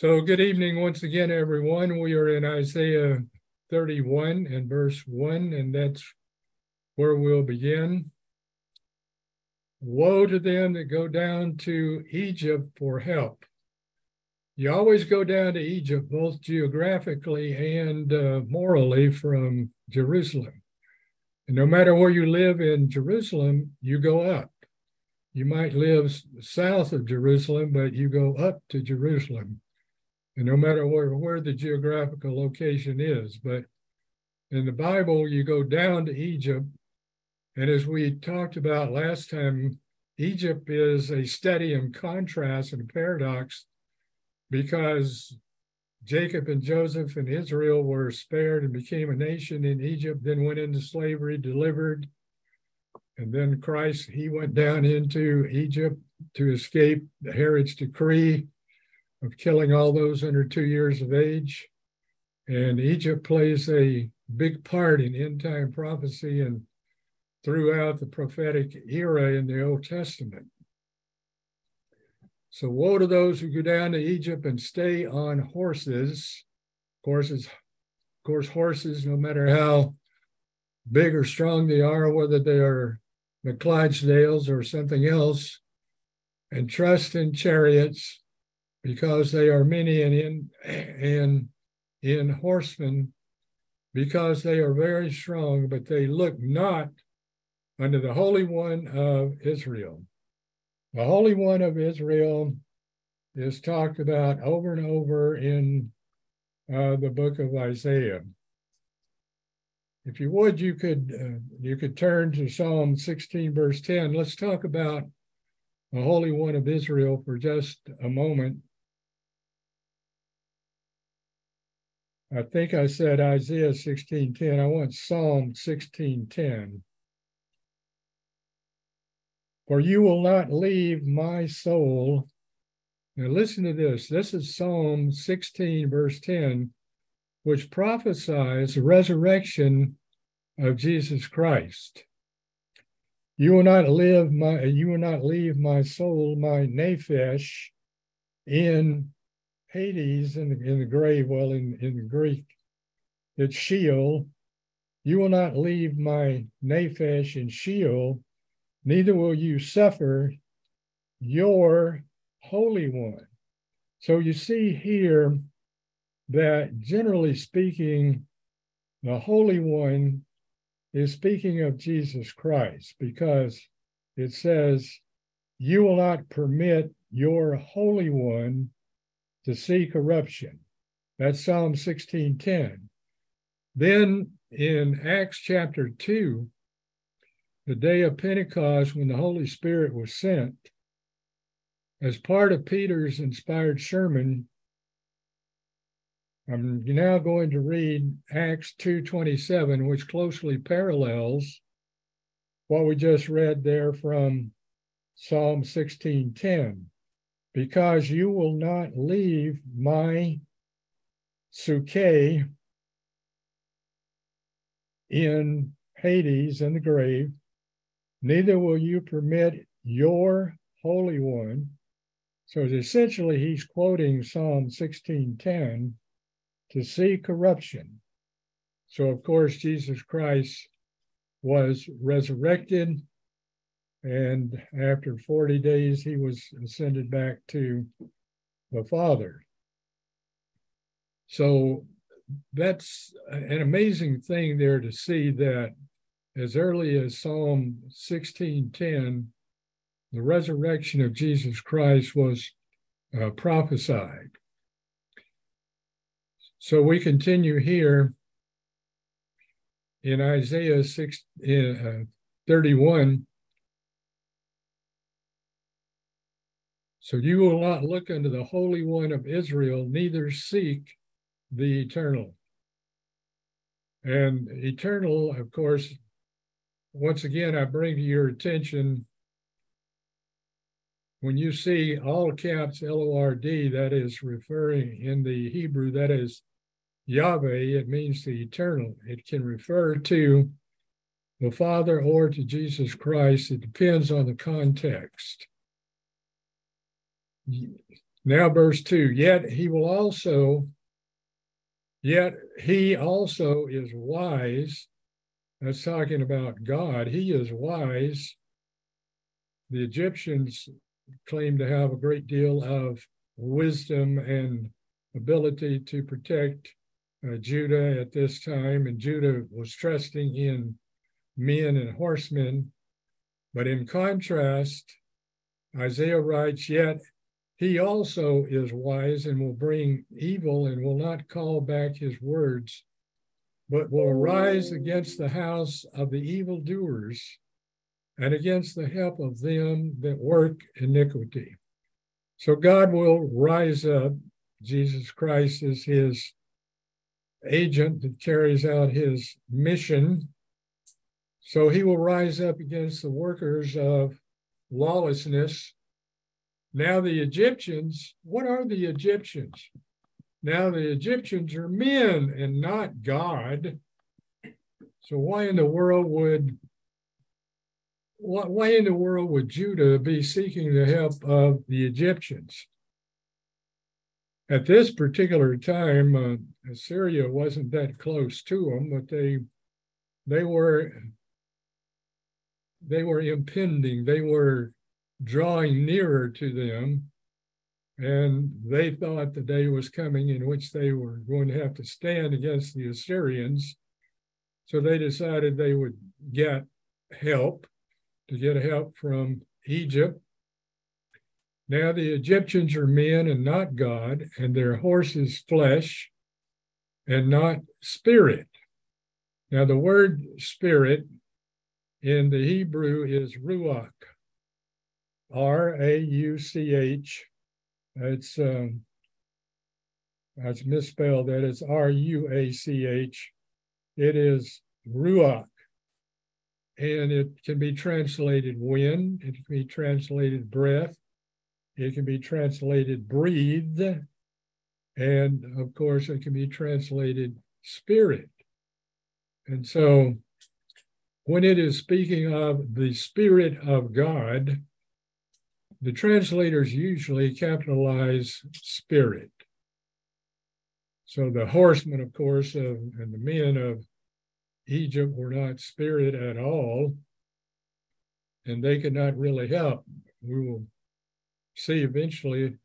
So, good evening once again, everyone. We are in Isaiah 31 and verse 1, and that's where we'll begin. Woe to them that go down to Egypt for help. You always go down to Egypt, both geographically and uh, morally, from Jerusalem. And no matter where you live in Jerusalem, you go up. You might live south of Jerusalem, but you go up to Jerusalem. And no matter where, where the geographical location is, but in the Bible, you go down to Egypt. And as we talked about last time, Egypt is a study in contrast and paradox because Jacob and Joseph and Israel were spared and became a nation in Egypt, then went into slavery, delivered. And then Christ, he went down into Egypt to escape the Herod's decree of killing all those under two years of age. And Egypt plays a big part in end time prophecy and throughout the prophetic era in the Old Testament. So woe to those who go down to Egypt and stay on horses. It's, of course, horses, no matter how big or strong they are, whether they are the Clydesdales or something else, and trust in chariots because they are many and in and in horsemen because they are very strong, but they look not unto the Holy One of Israel. The Holy One of Israel is talked about over and over in uh, the book of Isaiah. If you would, you could uh, you could turn to Psalm 16, verse 10. Let's talk about the Holy One of Israel for just a moment. I think I said Isaiah 16:10. I want Psalm 16:10. For you will not leave my soul. Now listen to this. This is Psalm 16, verse 10, which prophesies the resurrection of Jesus Christ. You will not live my you will not leave my soul, my nephesh, in Hades in the, in the grave, well, in, in Greek, it's Sheol. You will not leave my Nephesh in Sheol, neither will you suffer your Holy One. So you see here that generally speaking, the Holy One is speaking of Jesus Christ because it says, You will not permit your Holy One to see corruption. That's Psalm 16:10. Then in Acts chapter 2, the day of Pentecost, when the Holy Spirit was sent, as part of Peter's inspired sermon, I'm now going to read Acts 2:27, which closely parallels what we just read there from Psalm 16:10 because you will not leave my suke in Hades in the grave, neither will you permit your Holy One. So essentially, he's quoting Psalm 16:10 to see corruption. So, of course, Jesus Christ was resurrected and after 40 days, he was ascended back to the Father. So that's an amazing thing there to see that as early as Psalm 16:10, the resurrection of Jesus Christ was uh, prophesied. So we continue here in Isaiah 6, uh, 31 So you will not look unto the Holy One of Israel, neither seek the eternal. And eternal, of course, once again, I bring to your attention when you see all caps L O R D, that is referring in the Hebrew, that is Yahweh, it means the eternal. It can refer to the Father or to Jesus Christ. It depends on the context. Now, verse 2 Yet he will also, yet he also is wise. That's talking about God. He is wise. The Egyptians claim to have a great deal of wisdom and ability to protect uh, Judah at this time, and Judah was trusting in men and horsemen. But in contrast, Isaiah writes, Yet he also is wise and will bring evil and will not call back his words, but will arise against the house of the evildoers and against the help of them that work iniquity. So God will rise up. Jesus Christ is his agent that carries out his mission. So he will rise up against the workers of lawlessness. Now, the Egyptians, what are the Egyptians? Now, the Egyptians are men and not God. So, why in the world would why in the world would Judah be seeking the help of the Egyptians? At this particular time, uh, Assyria wasn't that close to them, but they they were they were impending. They were drawing nearer to them, and they thought the day was coming in which they were going to have to stand against the Assyrians. So they decided they would get help to get help from Egypt. Now the Egyptians are men and not God, and their horses flesh and not spirit. Now the word spirit in the Hebrew is ruach, R A U C H. It's um, that's misspelled. That is R U A C H. It is ruach and it can be translated wind, it can be translated breath, it can be translated breathe, and of course, it can be translated spirit. And so, when it is speaking of the Spirit of God, the translators usually capitalize spirit. So the horsemen, of course, of, and the men of Egypt were not spirit at all, and they could not really help. We will see eventually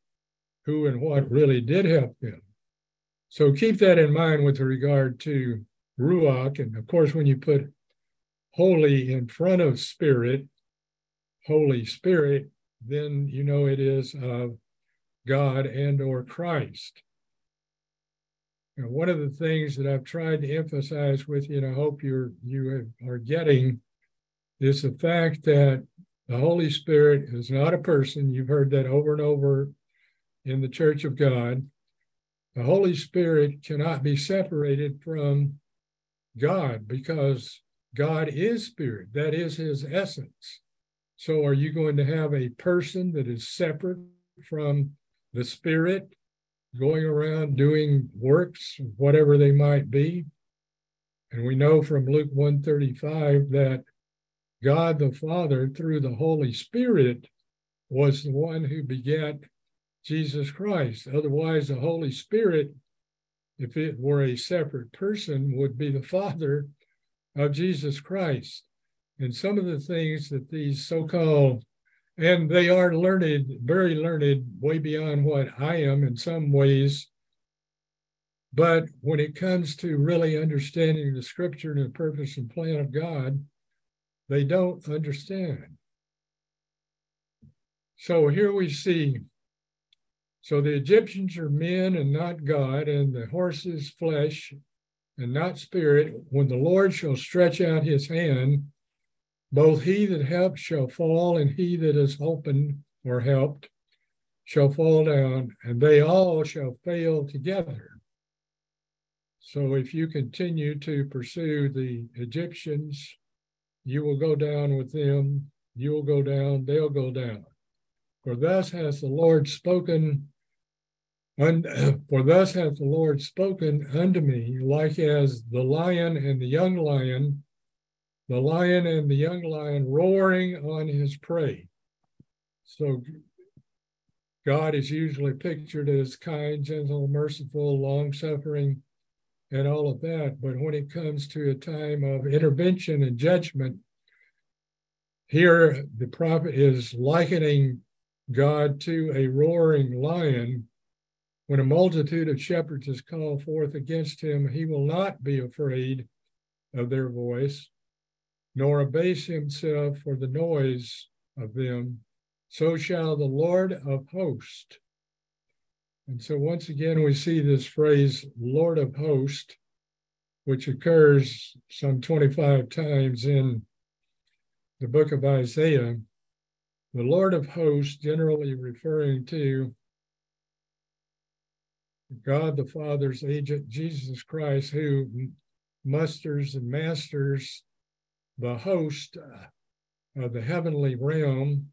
who and what really did help them. So keep that in mind with regard to Ruach. And of course, when you put holy in front of spirit, Holy Spirit, then you know it is of God and or Christ. And one of the things that I've tried to emphasize with you, and I hope you're you are getting, is the fact that the Holy Spirit is not a person. You've heard that over and over in the Church of God. The Holy Spirit cannot be separated from God because God is spirit. That is his essence. So are you going to have a person that is separate from the spirit going around doing works, whatever they might be. And we know from Luke 135 that God the Father, through the Holy Spirit, was the one who begat Jesus Christ. Otherwise, the Holy Spirit, if it were a separate person, would be the Father of Jesus Christ. And some of the things that these so called and they are learned, very learned, way beyond what I am in some ways. But when it comes to really understanding the scripture and the purpose and plan of God, they don't understand. So here we see so the Egyptians are men and not God, and the horses flesh and not spirit. When the Lord shall stretch out his hand, both he that helps shall fall, and he that is opened or helped shall fall down, and they all shall fail together. So if you continue to pursue the Egyptians, you will go down with them, you will go down, they'll go down. For thus hath the Lord spoken, for thus hath the Lord spoken unto me, like as the lion and the young lion the lion and the young lion roaring on his prey. So God is usually pictured as kind, gentle, merciful, long suffering, and all of that. But when it comes to a time of intervention and judgment, here the prophet is likening God to a roaring lion. When a multitude of shepherds is called forth against him, he will not be afraid of their voice, nor abase himself for the noise of them. So shall the Lord of hosts. And so once again, we see this phrase, Lord of hosts, which occurs some 25 times in the book of Isaiah. The Lord of hosts, generally referring to God the Father's agent, Jesus Christ, who musters and masters the host of the heavenly realm.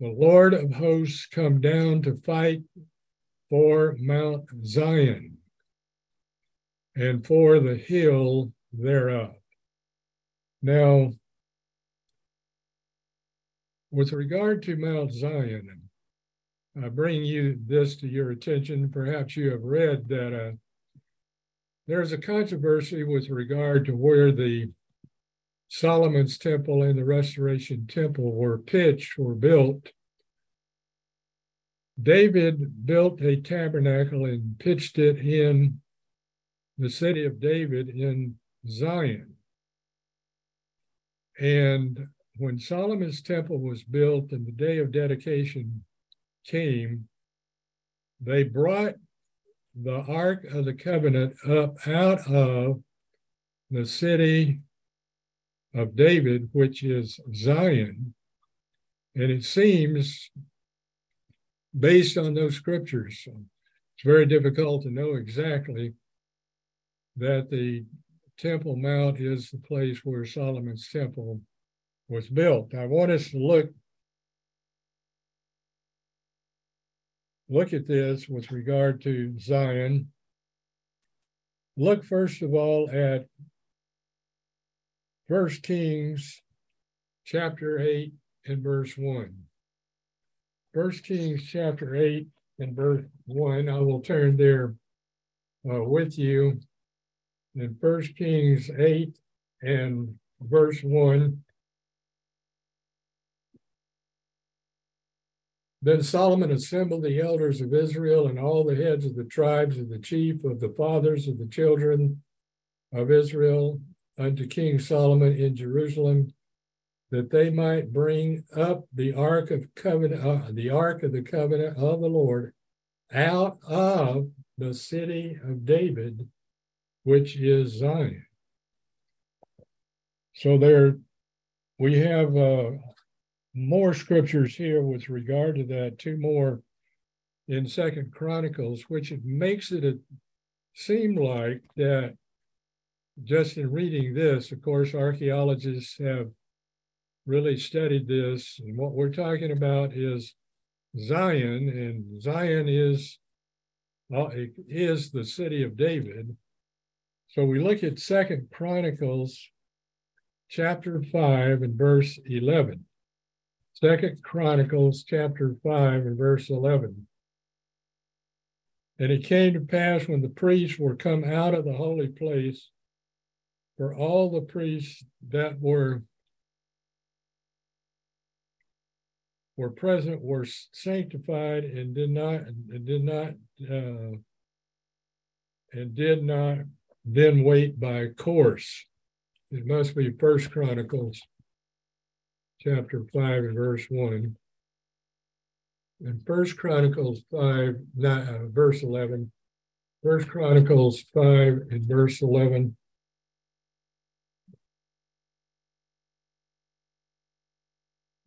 The Lord of hosts come down to fight for Mount Zion and for the hill thereof. Now, with regard to Mount Zion, I bring you this to your attention. Perhaps you have read that uh, there's a controversy with regard to where the Solomon's temple and the Restoration Temple were pitched or built. David built a tabernacle and pitched it in the city of David in Zion. And when Solomon's temple was built and the day of dedication came, they brought the Ark of the Covenant up out of the city of David, which is Zion. And it seems, based on those scriptures, it's very difficult to know exactly that the Temple Mount is the place where Solomon's temple was built. I want us to look look at this with regard to Zion. Look first of all at First Kings chapter 8 and verse 1. First Kings chapter 8 and verse 1. I will turn there uh, with you in First Kings 8 and verse 1. Then Solomon assembled the elders of Israel and all the heads of the tribes of the chief of the fathers of the children of Israel unto King Solomon in Jerusalem, that they might bring up the ark of covenant, uh, the ark of the covenant of the Lord, out of the city of David, which is Zion. So there, we have uh, more scriptures here with regard to that, two more in Second Chronicles, which it makes it seem like that just in reading this, of course, archaeologists have really studied this, and what we're talking about is Zion, and Zion is uh, is the city of David. So we look at Second Chronicles chapter 5 and verse 11. Second Chronicles chapter 5 and verse 11. And it came to pass when the priests were come out of the holy place, for all the priests that were were present were sanctified and did not and did not uh, and did not then wait by course. It must be First Chronicles chapter 5 and verse 1. And First Chronicles 5, not, uh, verse 11. First Chronicles 5 and verse 11.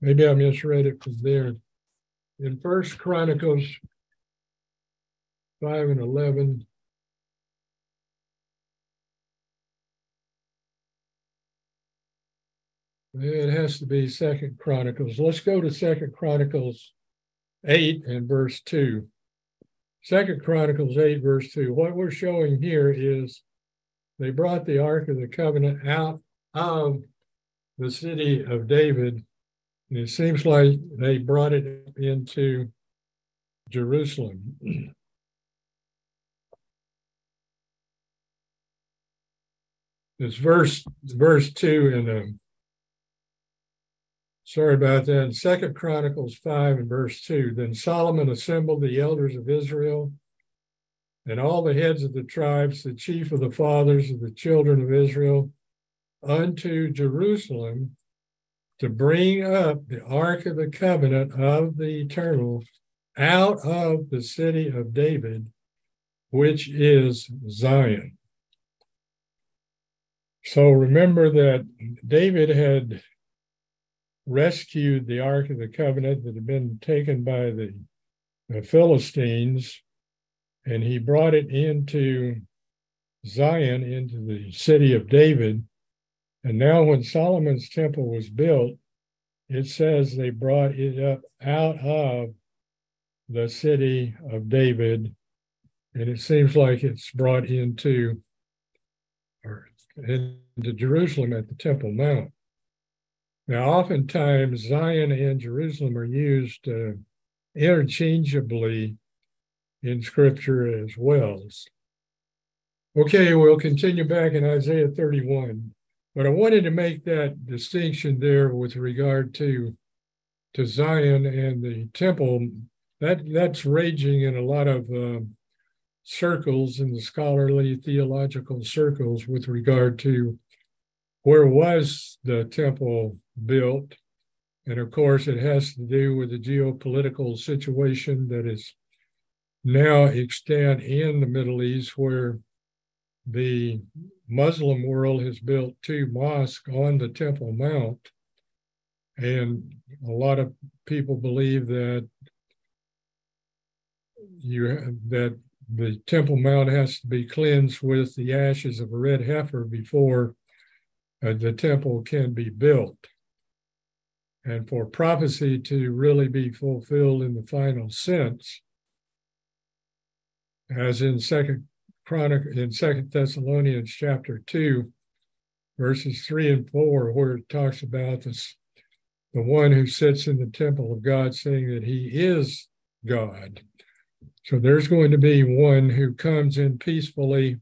Maybe I misread it from there. In First Chronicles 5 and 11, It has to be Second Chronicles. Let's go to Second Chronicles 8 and verse 2. Second Chronicles 8, verse 2. What we're showing here is they brought the Ark of the Covenant out of the city of David And it seems like they brought it into Jerusalem. This verse, verse two in um, sorry about that. Second Chronicles 5 and verse 2. Then Solomon assembled the elders of Israel and all the heads of the tribes, the chief of the fathers of the children of Israel, unto Jerusalem to bring up the ark of the covenant of the eternal out of the city of David, which is Zion. So remember that David had rescued the Ark of the Covenant that had been taken by the, the Philistines, and he brought it into Zion, into the city of David. And now, when Solomon's temple was built, it says they brought it up out of the city of David, and it seems like it's brought into or into Jerusalem at the Temple Mount. Now, oftentimes Zion and Jerusalem are used uh, interchangeably in Scripture as well. Okay, we'll continue back in Isaiah 31, but I wanted to make that distinction there with regard to to Zion and the temple. That that's raging in a lot of uh, circles in the scholarly theological circles with regard to where was the temple built. And of course, it has to do with the geopolitical situation that is now extant in the Middle East, where the Muslim world has built two mosques on the Temple Mount. And a lot of people believe that you that the Temple Mount has to be cleansed with the ashes of a red heifer before uh, the temple can be built. And for prophecy to really be fulfilled in the final sense, as in Second Chronic in Second Thessalonians chapter two, verses three and four, where it talks about this the one who sits in the temple of God saying that he is God. So there's going to be one who comes in peacefully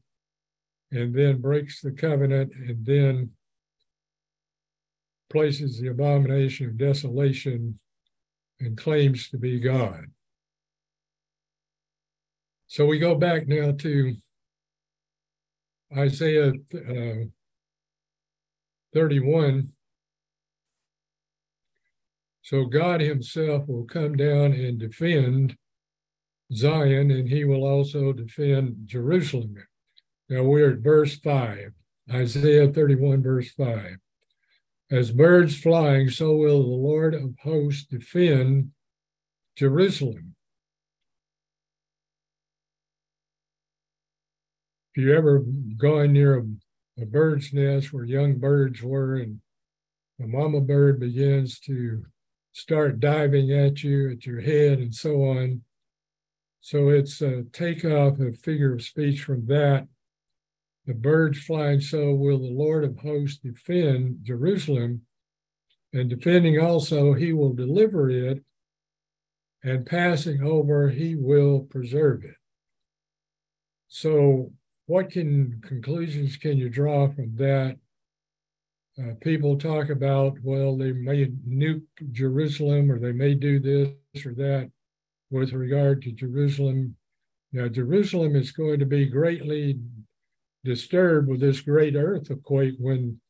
and then breaks the covenant and then places the abomination of desolation and claims to be God. So we go back now to Isaiah uh, 31. So God Himself will come down and defend Zion, and He will also defend Jerusalem. Now we're at verse 5, Isaiah 31, verse 5. As birds flying, so will the Lord of hosts defend Jerusalem. If you ever gone near a, a bird's nest where young birds were, and the mama bird begins to start diving at you, at your head, and so on. So it's a takeoff, a figure of speech from that the birds flying, so will the Lord of hosts defend Jerusalem. And defending also, he will deliver it, and passing over, he will preserve it. So, what can conclusions can you draw from that? Uh, people talk about, well, they may nuke Jerusalem or they may do this or that with regard to Jerusalem. Now, Jerusalem is going to be greatly disturbed with this great earthquake when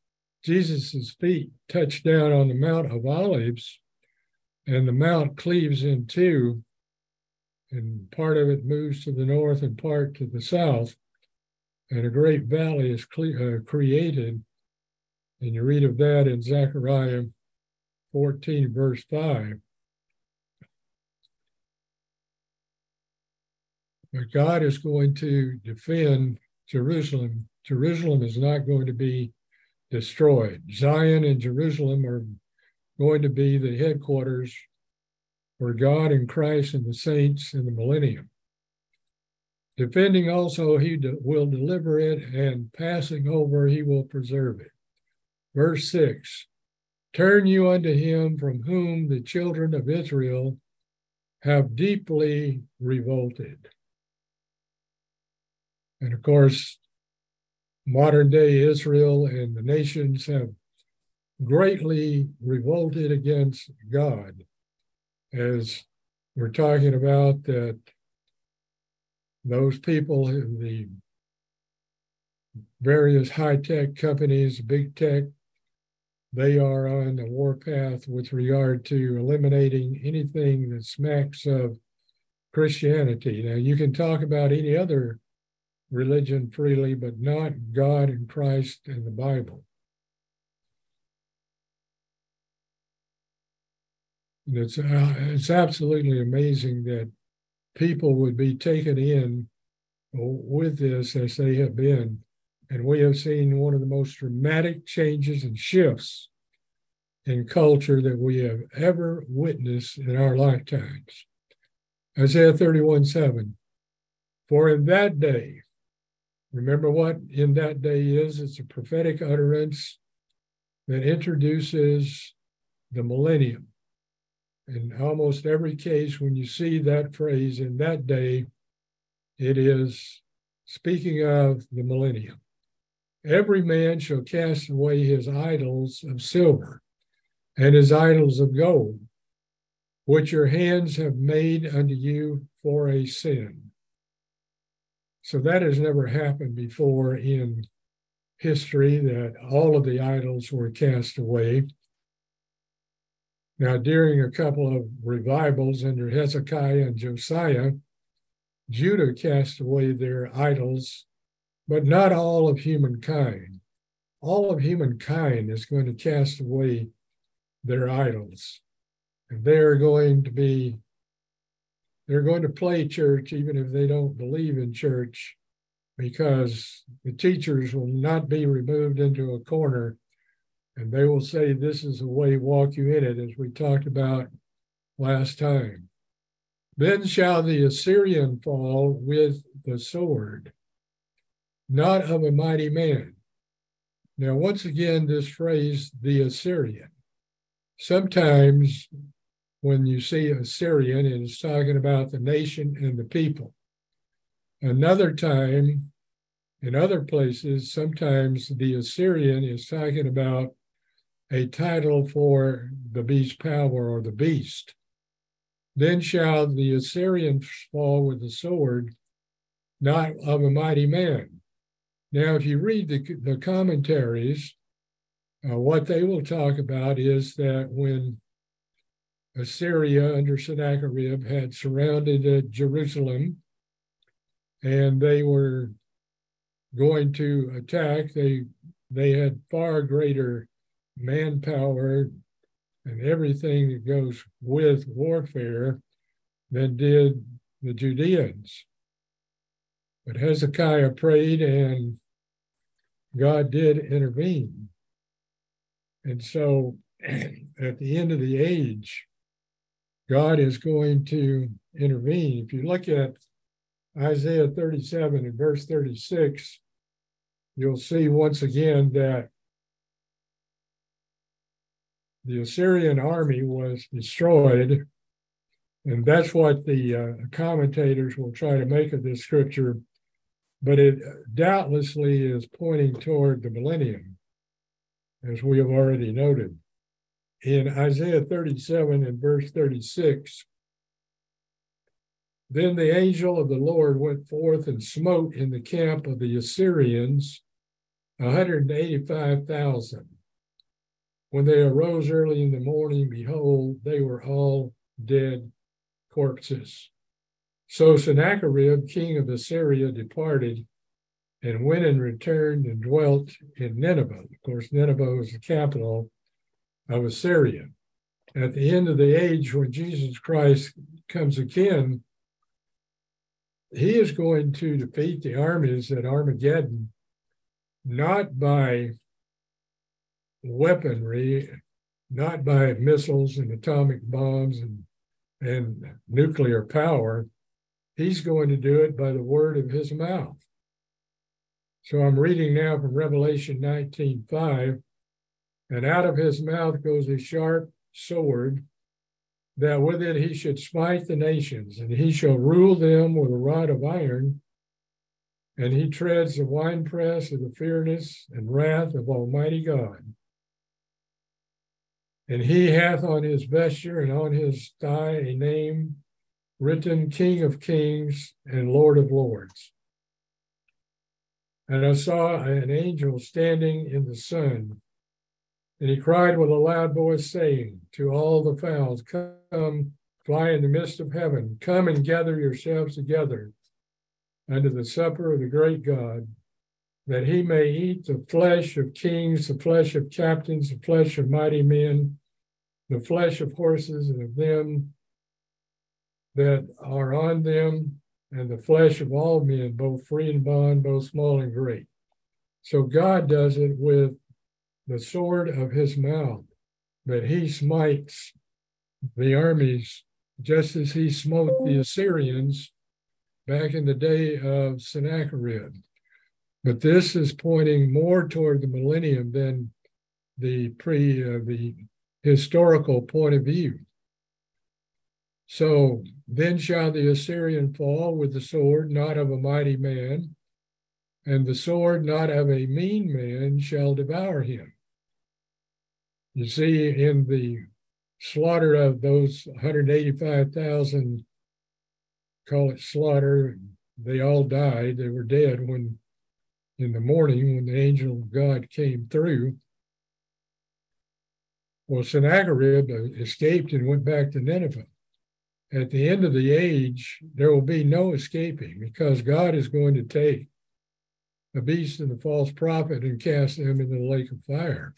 Jesus' feet touch down on the Mount of Olives and the mount cleaves in two, and part of it moves to the north and part to the south, and a great valley is uh, created. And you read of that in Zechariah 14, verse 5. But God is going to defend Jerusalem. Jerusalem is not going to be destroyed. Zion and Jerusalem are going to be the headquarters for God and Christ and the saints in the millennium. Defending also, he de- will deliver it, and passing over, he will preserve it. Verse 6 Turn you unto him from whom the children of Israel have deeply revolted. And of course, modern day Israel and the nations have greatly revolted against God, as we're talking about that those people in the various high tech companies, big tech, they are on the warpath with regard to eliminating anything that smacks of Christianity. Now, you can talk about any other religion freely, but not God and Christ and the Bible. And it's, uh, it's absolutely amazing that people would be taken in with this as they have been. And we have seen one of the most dramatic changes and shifts in culture that we have ever witnessed in our lifetimes. Isaiah 31 7. For in that day, remember what in that day is? It's a prophetic utterance that introduces the millennium. In almost every case, when you see that phrase in that day, it is speaking of the millennium. Every man shall cast away his idols of silver and his idols of gold, which your hands have made unto you for a sin. So that has never happened before in history that all of the idols were cast away. Now, during a couple of revivals under Hezekiah and Josiah, Judah cast away their idols, but not all of humankind. All of humankind is going to cast away their idols. And they're going to be, they're going to play church even if they don't believe in church, because the teachers will not be removed into a corner and they will say, This is the way, walk you in it, as we talked about last time. Then shall the Assyrian fall with the sword, not of a mighty man. Now, once again, this phrase, the Assyrian. Sometimes when you see a Assyrian, it is talking about the nation and the people. Another time, in other places, sometimes the Assyrian is talking about a title for the beast power or the beast. Then shall the Assyrians fall with the sword, not of a mighty man. Now, if you read the, the commentaries, uh, what they will talk about is that when Assyria under Sennacherib had surrounded uh, Jerusalem and they were going to attack, they they had far greater manpower and everything that goes with warfare than did the Judeans. But Hezekiah prayed and God did intervene. And so at the end of the age, God is going to intervene. If you look at Isaiah 37 and verse 36, you'll see once again that the Assyrian army was destroyed. And that's what the uh, commentators will try to make of this scripture. But it doubtlessly is pointing toward the millennium, as we have already noted. In Isaiah 37 and verse 36, then the angel of the Lord went forth and smote in the camp of the Assyrians 185,000 when they arose early in the morning, behold, they were all dead corpses. So Sennacherib, king of Assyria, departed and went and returned and dwelt in Nineveh. Of course, Nineveh was the capital of Assyria. At the end of the age, when Jesus Christ comes again, he is going to defeat the armies at Armageddon, not by weaponry, not by missiles and atomic bombs and, and nuclear power. He's going to do it by the word of his mouth. So I'm reading now from Revelation 19:5. And out of his mouth goes a sharp sword, that with it he should smite the nations, and he shall rule them with a rod of iron, and he treads the winepress of the fierceness and wrath of Almighty God. And he hath on his vesture and on his thigh a name written King of Kings and Lord of Lords. And I saw an angel standing in the sun, and he cried with a loud voice, saying to all the fowls, Come, fly in the midst of heaven, come and gather yourselves together unto the supper of the great God, that he may eat the flesh of kings, the flesh of captains, the flesh of mighty men, the flesh of horses and of them that are on them, and the flesh of all men, both free and bond, both small and great. So God does it with the sword of his mouth, but he smites the armies just as he smote the Assyrians back in the day of Sennacherib. But this is pointing more toward the millennium than the pre uh, the historical point of view. So then shall the Assyrian fall with the sword, not of a mighty man, and the sword not of a mean man shall devour him. You see, in the slaughter of those 185,000, call it slaughter, they all died. They were dead when, in the morning, when the angel of God came through. Well, Sennacherib escaped and went back to Nineveh. At the end of the age, there will be no escaping because God is going to take the beast and the false prophet and cast them into the lake of fire.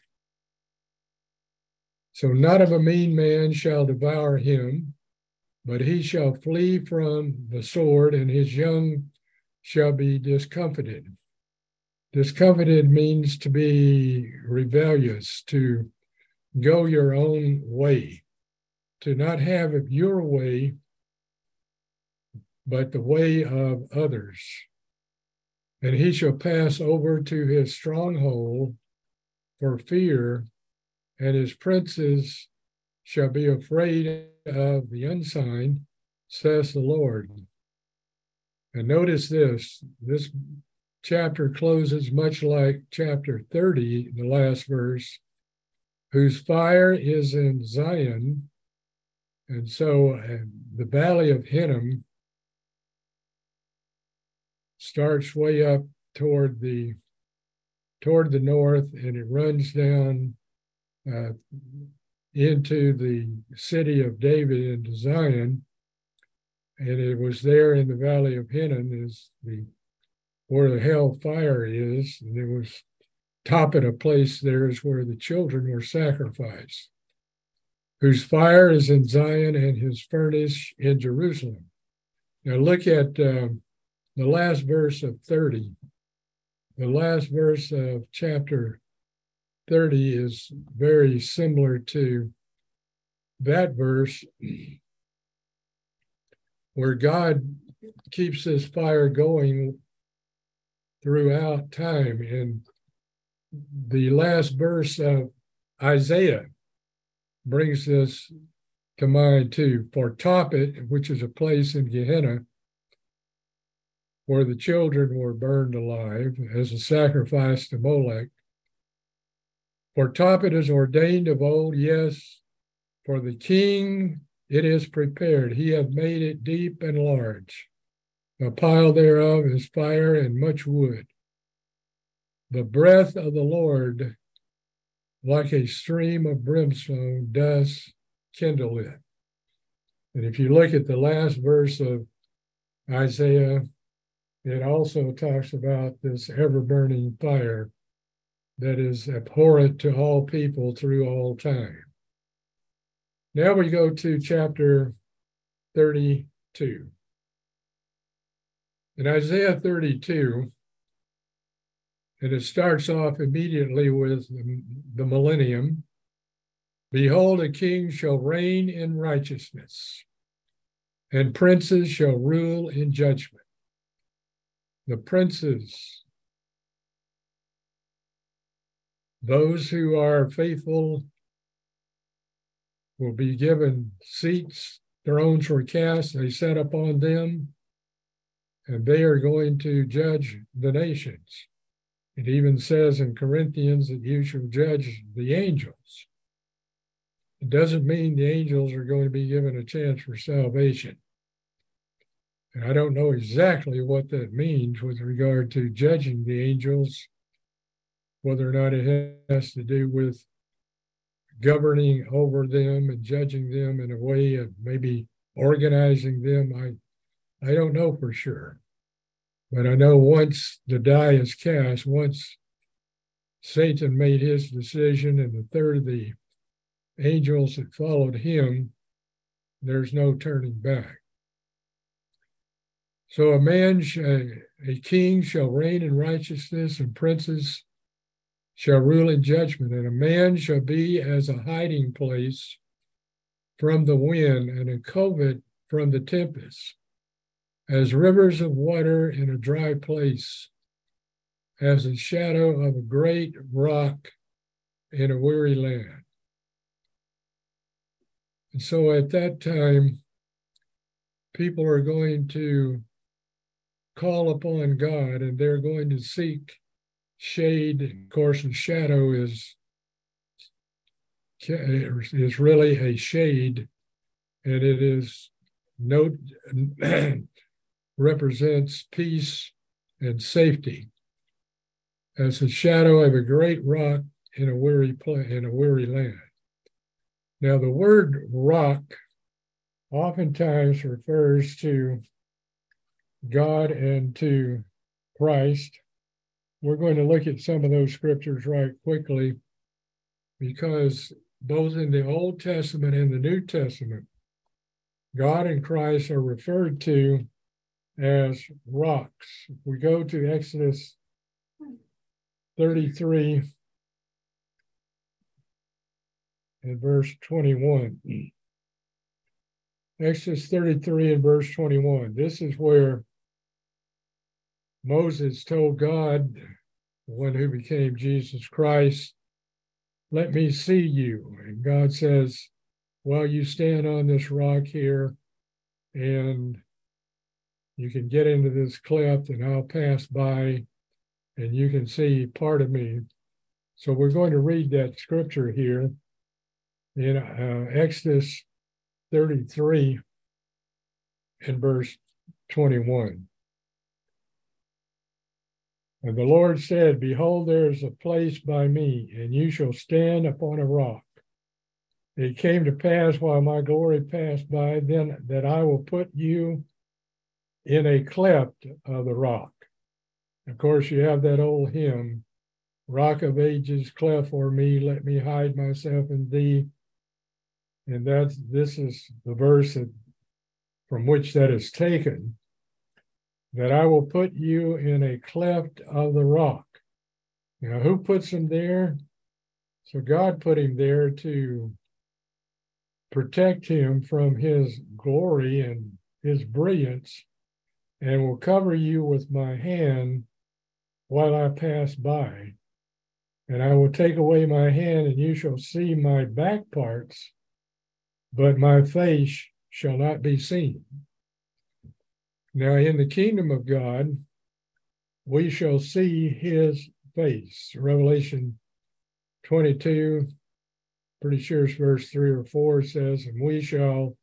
So, not of a mean man shall devour him, but he shall flee from the sword, and his young shall be discomfited. Discomfited means to be rebellious, to go your own way, to not have it your way, but the way of others. And he shall pass over to his stronghold for fear, and his princes shall be afraid of the ensign, says the Lord. And notice this this chapter closes much like chapter 30, the last verse whose fire is in Zion. And so uh, the valley of Hinnom starts way up toward the toward the north and it runs down uh, into the city of David into Zion. And it was there in the valley of Hinnom is the where the hell fire is, and it was top of a place there is where the children were sacrificed, whose fire is in Zion and his furnace in Jerusalem. Now look at um, the last verse of 30. The last verse of chapter 30 is very similar to that verse where God keeps this fire going throughout time. And the last verse of Isaiah brings this to mind too. For Tophet, which is a place in Gehenna where the children were burned alive as a sacrifice to Molech. For Tophet is ordained of old, yes, for the king it is prepared. He hath made it deep and large. A pile thereof is fire and much wood the breath of the Lord, like a stream of brimstone, does kindle it. And if you look at the last verse of Isaiah, it also talks about this ever burning fire that is abhorrent to all people through all time. Now we go to chapter 32. In Isaiah 32, and it starts off immediately with the millennium. Behold, a king shall reign in righteousness, and princes shall rule in judgment. The princes those who are faithful will be given seats, thrones were cast, they sat upon them, and they are going to judge the nations. It even says in Corinthians that you shall judge the angels. It doesn't mean the angels are going to be given a chance for salvation. And I don't know exactly what that means with regard to judging the angels, whether or not it has to do with governing over them and judging them in a way of maybe organizing them. I I don't know for sure. But I know once the die is cast, once Satan made his decision and the third of the angels that followed him, there's no turning back. So a man, a king shall reign in righteousness, and princes shall rule in judgment, and a man shall be as a hiding place from the wind and a covert from the tempest, as rivers of water in a dry place, as the shadow of a great rock in a weary land. And so at that time, people are going to call upon God and they're going to seek shade. Of course, the shadow is is really a shade, and it is no represents peace and safety as a shadow of a great rock in a weary in a weary land. Now, the word rock oftentimes refers to God and to Christ we're going to look at some of those scriptures right quickly because both in the Old Testament and the New Testament, God and Christ are referred to as rocks. If we go to Exodus 33 and verse 21. Exodus 33 and verse 21. This is where Moses told God, the one who became Jesus Christ, let me see you. And God says, well, you stand on this rock here and you can get into this cleft and I'll pass by and you can see part of me. So we're going to read that scripture here in uh, Exodus 33 and verse 21. And the Lord said, Behold, there is a place by me, and you shall stand upon a rock. It came to pass while my glory passed by, then that I will put you in a cleft of the rock. Of course, you have that old hymn, Rock of Ages, cleft for me, let me hide myself in thee. And that's this is the verse that, from which that is taken that I will put you in a cleft of the rock. Now, who puts him there? So God put him there to protect him from his glory and his brilliance, and will cover you with my hand while I pass by. And I will take away my hand, and you shall see my back parts, but my face shall not be seen. Now, in the kingdom of God, we shall see his face. Revelation 22, pretty sure it's verse 3 or 4 says, And we shall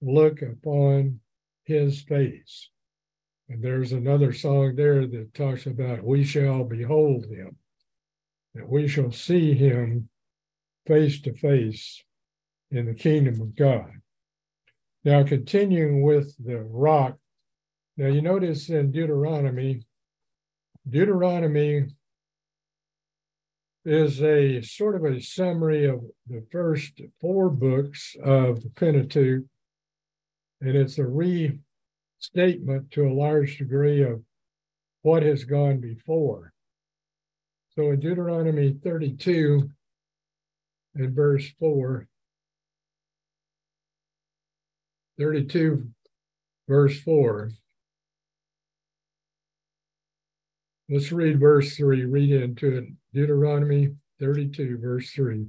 look upon his face. And there's another song there that talks about we shall behold him, that we shall see him face to face in the kingdom of God. Now, continuing with the rock now, you notice in Deuteronomy, Deuteronomy is a sort of a summary of the first four books of the Pentateuch, and it's a restatement to a large degree of what has gone before. So in Deuteronomy 32 and verse 4, 32 verse 4, Let's read verse 3, read into it. Deuteronomy 32, verse 3.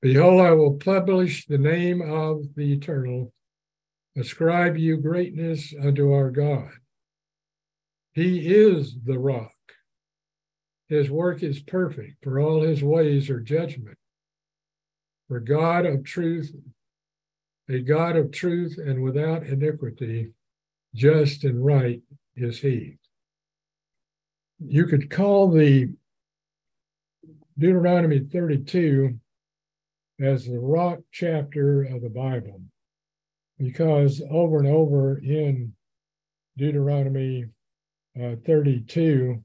Behold, I will publish the name of the eternal, ascribe you greatness unto our God. He is the rock. His work is perfect, for all his ways are judgment. For God of truth, a God of truth and without iniquity, just and right is he. You could call the Deuteronomy 32 as the rock chapter of the Bible because over and over in Deuteronomy uh, 32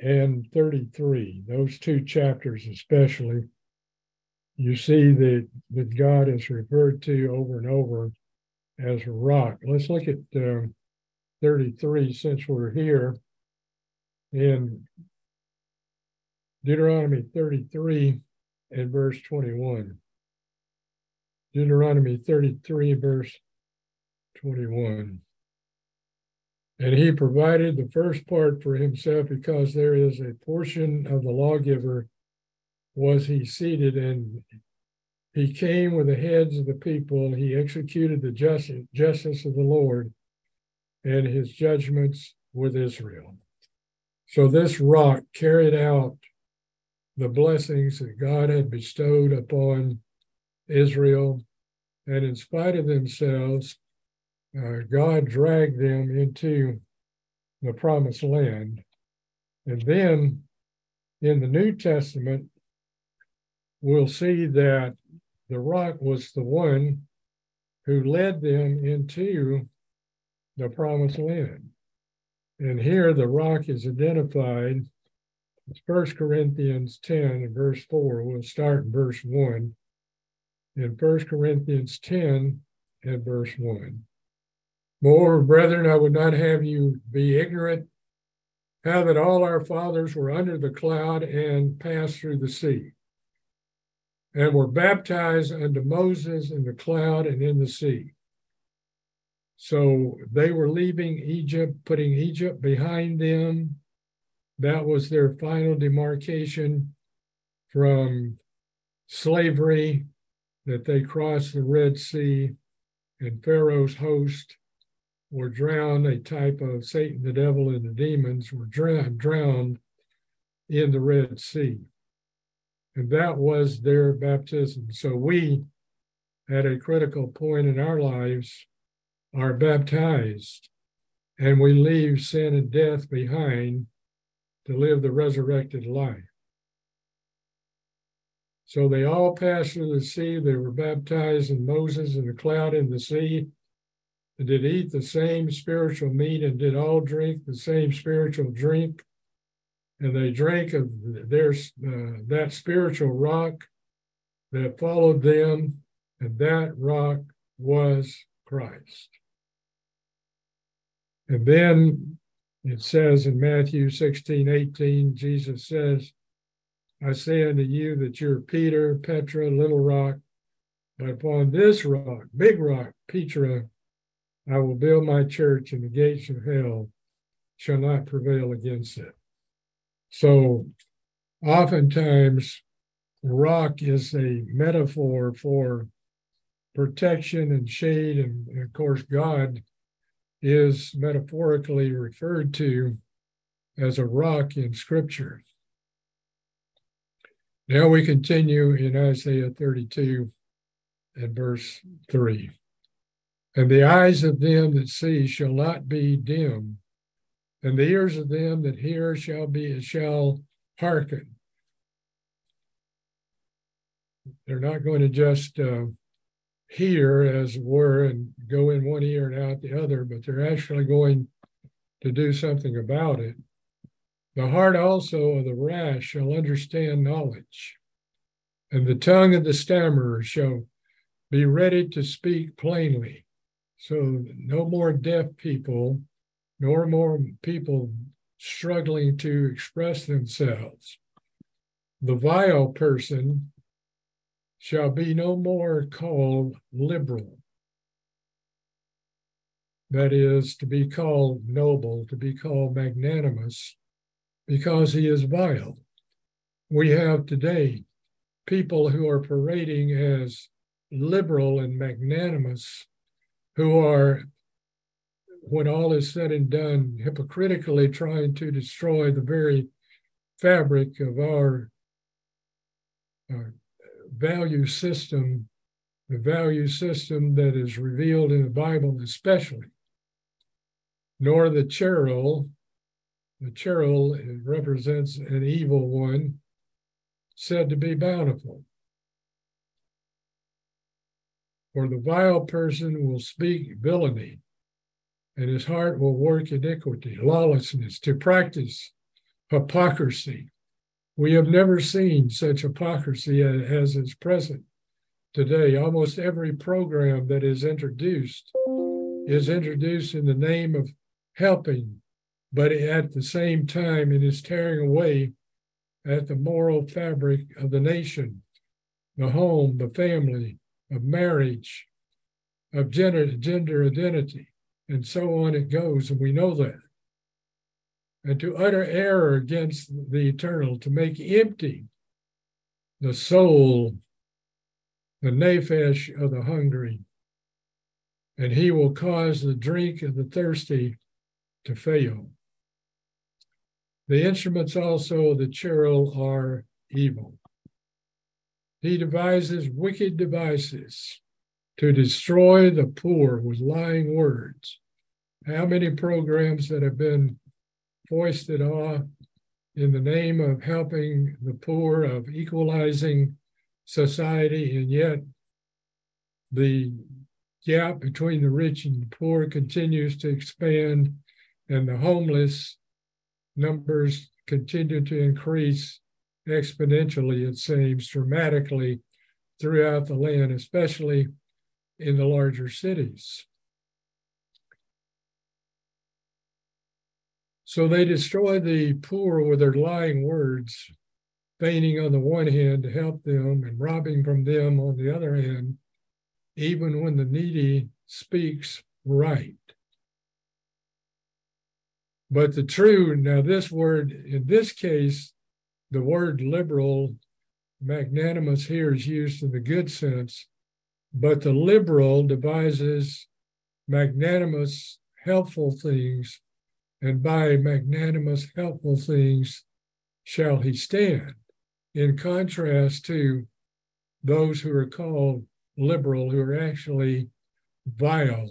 and 33, those two chapters especially, you see that, that God is referred to over and over as a rock. Let's look at uh, 33 since we're here. In Deuteronomy 33 and verse 21. Deuteronomy 33, verse 21. And he provided the first part for himself because there is a portion of the lawgiver was he seated and he came with the heads of the people. He executed the justice, justice of the Lord and his judgments with Israel. So this rock carried out the blessings that God had bestowed upon Israel. And in spite of themselves, uh, God dragged them into the promised land. And then in the New Testament, we'll see that the rock was the one who led them into the promised land. And here the rock is identified. It's First Corinthians 10 and verse 4. We'll start in verse 1. In First Corinthians 10 and verse 1. Moreover, brethren, I would not have you be ignorant how that all our fathers were under the cloud and passed through the sea, and were baptized unto Moses in the cloud and in the sea. So they were leaving Egypt, putting Egypt behind them. That was their final demarcation from slavery, that they crossed the Red Sea, and Pharaoh's host were drowned, a type of Satan, the devil, and the demons were drowned in the Red Sea. And that was their baptism. So we, at a critical point in our lives, are baptized and we leave sin and death behind to live the resurrected life. So they all passed through the sea. They were baptized in Moses in the cloud in the sea and did eat the same spiritual meat and did all drink the same spiritual drink. And they drank of their uh, that spiritual rock that followed them, and that rock was Christ. And then it says in Matthew 16, 18, Jesus says, I say unto you that you're Peter, Petra, little rock, but upon this rock, big rock, Petra, I will build my church, and the gates of hell shall not prevail against it. So, oftentimes, rock is a metaphor for protection and shade. And, and of course, God is metaphorically referred to as a rock in Scripture. Now we continue in Isaiah 32 and verse 3. And the eyes of them that see shall not be dim, and the ears of them that hear shall be shall hearken. They're not going to just uh, hear, as it were, and go in one ear and out the other, but they're actually going to do something about it. The heart also of the rash shall understand knowledge, and the tongue of the stammerer shall be ready to speak plainly. So no more deaf people, nor more people struggling to express themselves. The vile person shall be no more called liberal. That is, to be called noble, to be called magnanimous, because he is vile. we have today people who are parading as liberal and magnanimous, who are, when all is said and done, hypocritically trying to destroy the very fabric of our, our value system, the value system that is revealed in the Bible, especially. Nor the churl, the churl represents an evil one said to be bountiful. For the vile person will speak villainy, and his heart will work iniquity, lawlessness, to practice hypocrisy. We have never seen such hypocrisy as is present today. Almost every program that is introduced is introduced in the name of helping, but at the same time, it is tearing away at the moral fabric of the nation, the home, the family, of marriage, of gender, gender identity, and so on it goes, and we know that. And to utter error against the eternal, to make empty the soul, the nephesh of the hungry, and he will cause the drink of the thirsty to fail. The instruments also of the churl are evil. He devises wicked devices to destroy the poor with lying words. How many programs that have been foisted off in the name of helping the poor, of equalizing society, and yet the gap between the rich and the poor continues to expand, and the homeless numbers continue to increase exponentially, it seems, dramatically throughout the land, especially in the larger cities. So they destroy the poor with their lying words, feigning on the one hand to help them and robbing from them on the other hand, even when the needy speaks right. But the true, now this word, in this case, the word liberal, magnanimous here is used in the good sense, but the liberal devises magnanimous, helpful things, and by magnanimous, helpful things shall he stand, in contrast to those who are called liberal, who are actually vile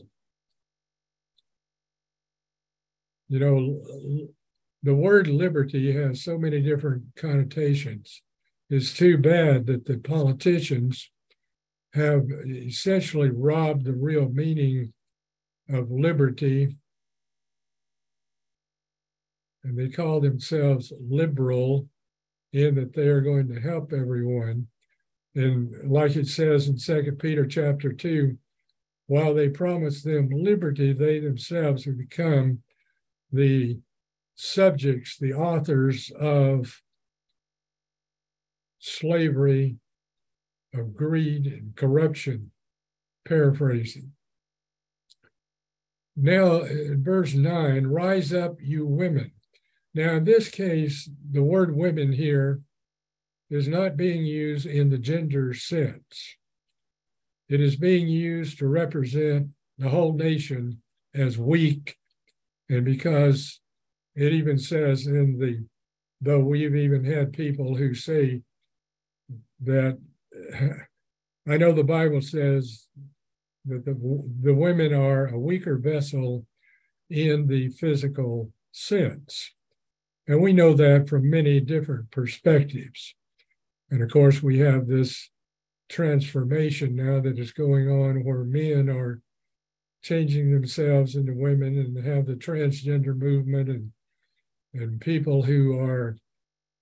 you know, the word liberty has so many different connotations. It's too bad that the politicians have essentially robbed the real meaning of liberty. And they call themselves liberal in that they are going to help everyone. And like it says in Second Peter chapter 2, while they promise them liberty, they themselves have become the subjects, the authors of slavery, of greed and corruption, paraphrasing. Now, in verse 9, rise up, you women. Now, in this case, the word women here is not being used in the gender sense. It is being used to represent the whole nation as weak and because it even says in the, though we've even had people who say that, I know the Bible says that the, the women are a weaker vessel in the physical sense. And we know that from many different perspectives. And of course, we have this transformation now that is going on where men are changing themselves into women and have the transgender movement and and people who are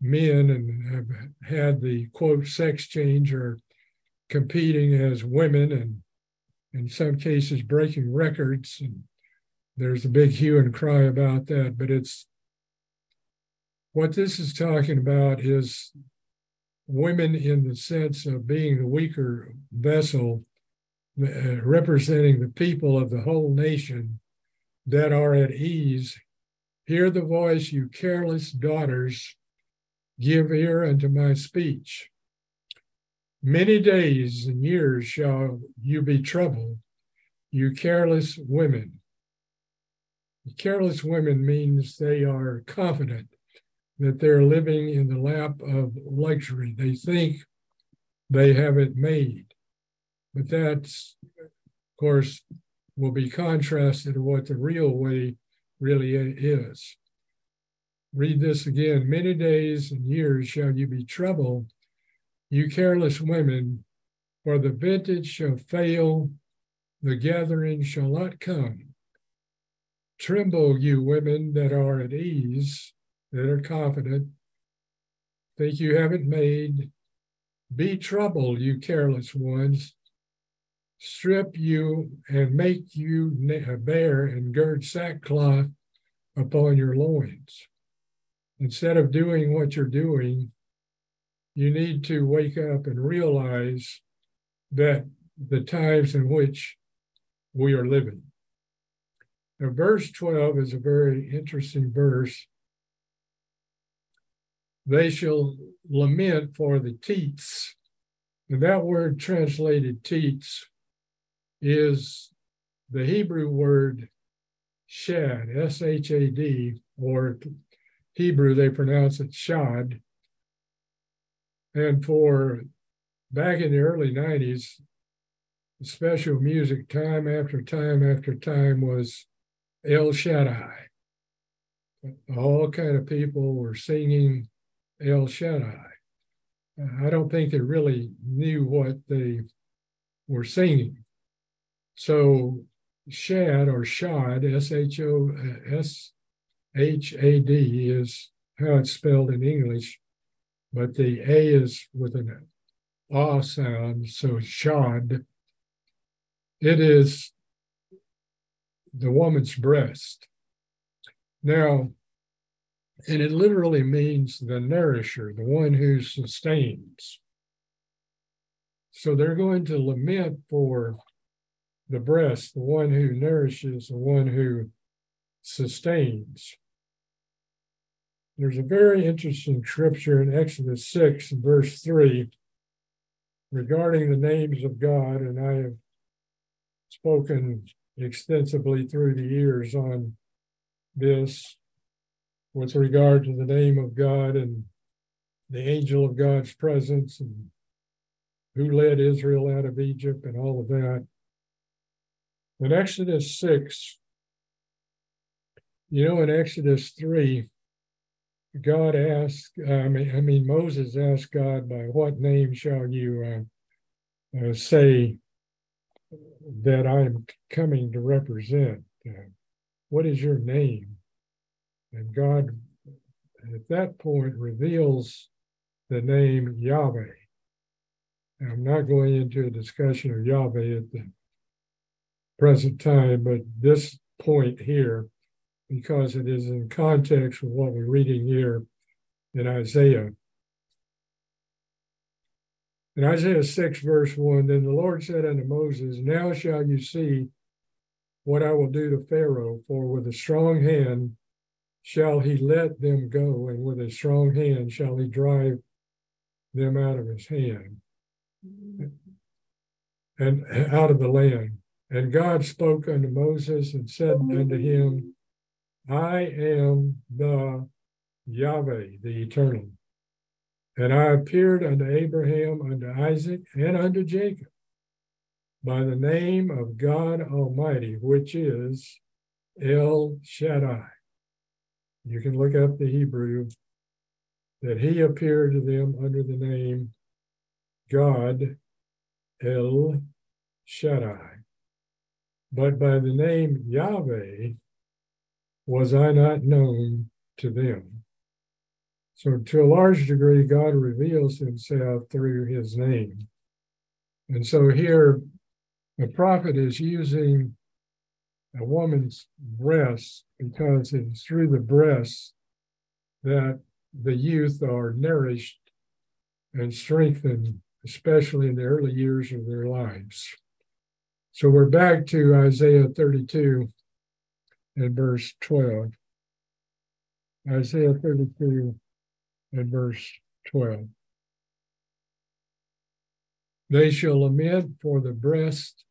men and have had the quote sex change are competing as women and in some cases breaking records and there's a big hue and cry about that but it's what this is talking about is women in the sense of being the weaker vessel uh, representing the people of the whole nation that are at ease. Hear the voice, you careless daughters give ear unto my speech. Many days and years shall you be troubled, you careless women. Careless women means they are confident that they're living in the lap of luxury. They think they have it made. But that's, of course, will be contrasted to what the real way really is. Read this again. Many days and years shall you be troubled, you careless women, for the vintage shall fail, the gathering shall not come. Tremble, you women that are at ease, that are confident, think you haven't made. Be troubled, you careless ones. Strip you and make you uh, bare and gird sackcloth upon your loins. Instead of doing what you're doing, you need to wake up and realize that the times in which we are living. Now, verse 12 is a very interesting verse. They shall lament for the teats. And that word translated teats is the Hebrew word shad, S H A D, or Hebrew, they pronounce it shad. And for back in the early 90s, special music time after time after time was El Shaddai. All kind of people were singing El Shaddai. I don't think they really knew what they were singing. So Shad or Shad, S H O S H A D, is how it's spelled in English, but the A is with an ah sound, so Shad. It is the woman's breast. Now, and it literally means the nourisher, the one who sustains. So they're going to lament for the breast, the one who nourishes, the one who sustains. There's a very interesting scripture in Exodus 6, verse 3, regarding the names of God, and I have spoken extensively through the years on this with regard to the name of God and the angel of God's presence and who led Israel out of Egypt and all of that. In Exodus 6, you know, in Exodus 3, God asked, I mean, I mean, Moses asked God, by what name shall you uh, uh, say that I'm coming to represent. Uh, what is your name? And God, at that point, reveals the name Yahweh. I'm not going into a discussion of Yahweh at the present time, but this point here, because it is in context with what we're reading here in Isaiah, in Isaiah 6, verse 1, then the Lord said unto Moses, Now shall you see what I will do to Pharaoh, for with a strong hand shall he let them go, and with a strong hand shall he drive them out of his hand and out of the land. And God spoke unto Moses and said unto him, I am the Yahweh, the eternal. And I appeared unto Abraham, unto Isaac, and unto Jacob by the name of God Almighty, which is El Shaddai. You can look up the Hebrew that he appeared to them under the name God El Shaddai. But by the name Yahweh was I not known to them. So, to a large degree, God reveals himself through his name. And so here, the prophet is using a woman's breast because it's through the breast that the youth are nourished and strengthened, especially in the early years of their lives. So we're back to Isaiah 32 and verse 12. Isaiah 32 and verse 12. They shall lament for the breast,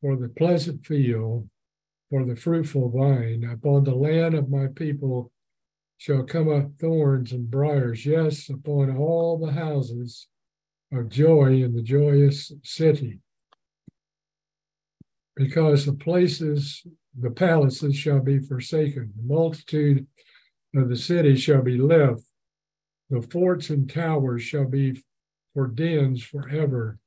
for the pleasant field, for the fruitful vine. Upon the land of my people shall come up thorns and briars, yes, upon all the houses of joy in the joyous city. Because the places, the palaces shall be forsaken, the multitude of the city shall be left, the forts and towers shall be for dens forever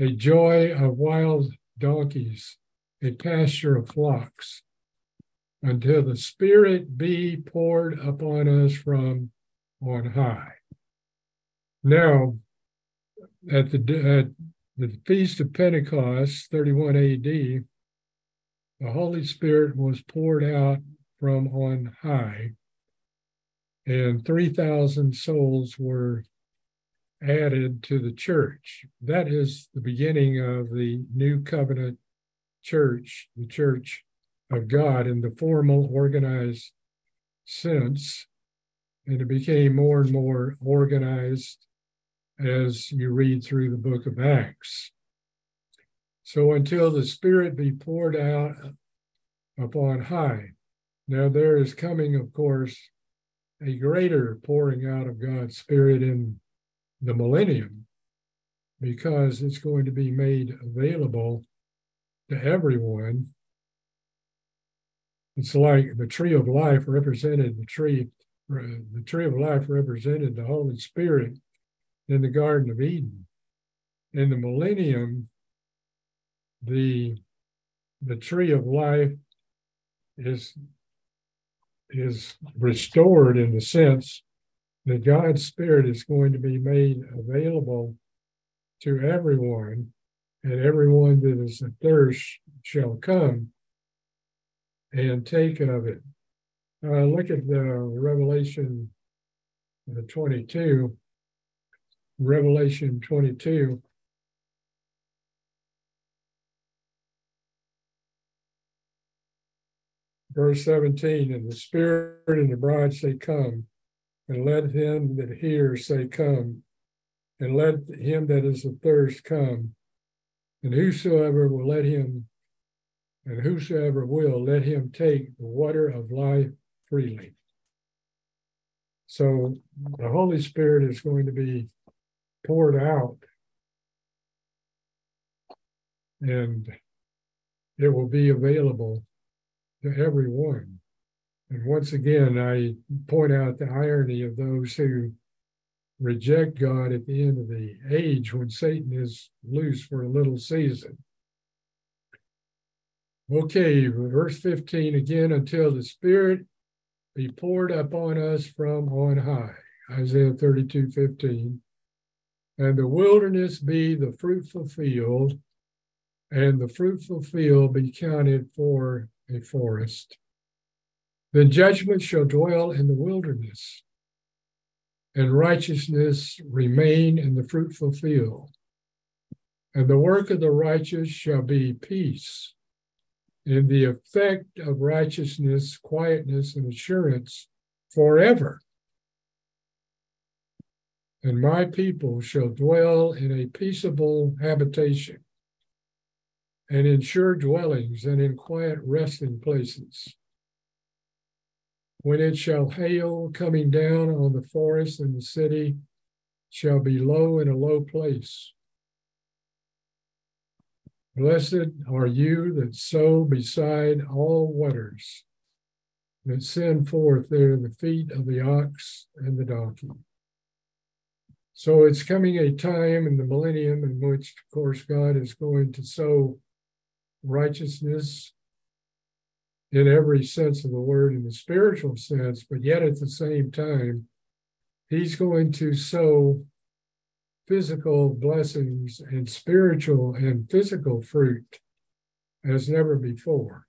a joy of wild donkeys, a pasture of flocks, until the Spirit be poured upon us from on high. Now, at the, at the Feast of Pentecost, 31 AD, the Holy Spirit was poured out from on high, and 3,000 souls were added to the church. That is the beginning of the new covenant church, the church of God in the formal, organized sense. And it became more and more organized as you read through the book of Acts. So until the Spirit be poured out upon high. Now there is coming, of course, a greater pouring out of God's Spirit in the millennium because it's going to be made available to everyone. It's like the tree of life represented the tree, uh, the tree of life represented the Holy Spirit in the Garden of Eden. In the millennium, the the tree of life is is restored in the sense that God's Spirit is going to be made available to everyone, and everyone that is athirst shall come and take of it. Uh, look at the Revelation the 22. Revelation 22. Verse 17, and the Spirit and the bride say, Come and let him that hears say, Come, and let him that is athirst come. And whosoever will let him, and whosoever will, let him take the water of life freely. So the Holy Spirit is going to be poured out, and it will be available to everyone. And once again, I point out the irony of those who reject God at the end of the age when Satan is loose for a little season. Okay, verse 15 again, until the Spirit be poured upon us from on high. Isaiah 32 15. And the wilderness be the fruitful field, and the fruitful field be counted for a forest. Then judgment shall dwell in the wilderness, and righteousness remain in the fruitful field. And the work of the righteous shall be peace. And the effect of righteousness, quietness, and assurance forever. And my people shall dwell in a peaceable habitation, and in sure dwellings, and in quiet resting places when it shall hail coming down on the forest and the city shall be low in a low place. Blessed are you that sow beside all waters, that send forth there the feet of the ox and the donkey. So it's coming a time in the millennium in which, of course, God is going to sow righteousness in every sense of the word, in the spiritual sense, but yet at the same time, he's going to sow physical blessings and spiritual and physical fruit as never before.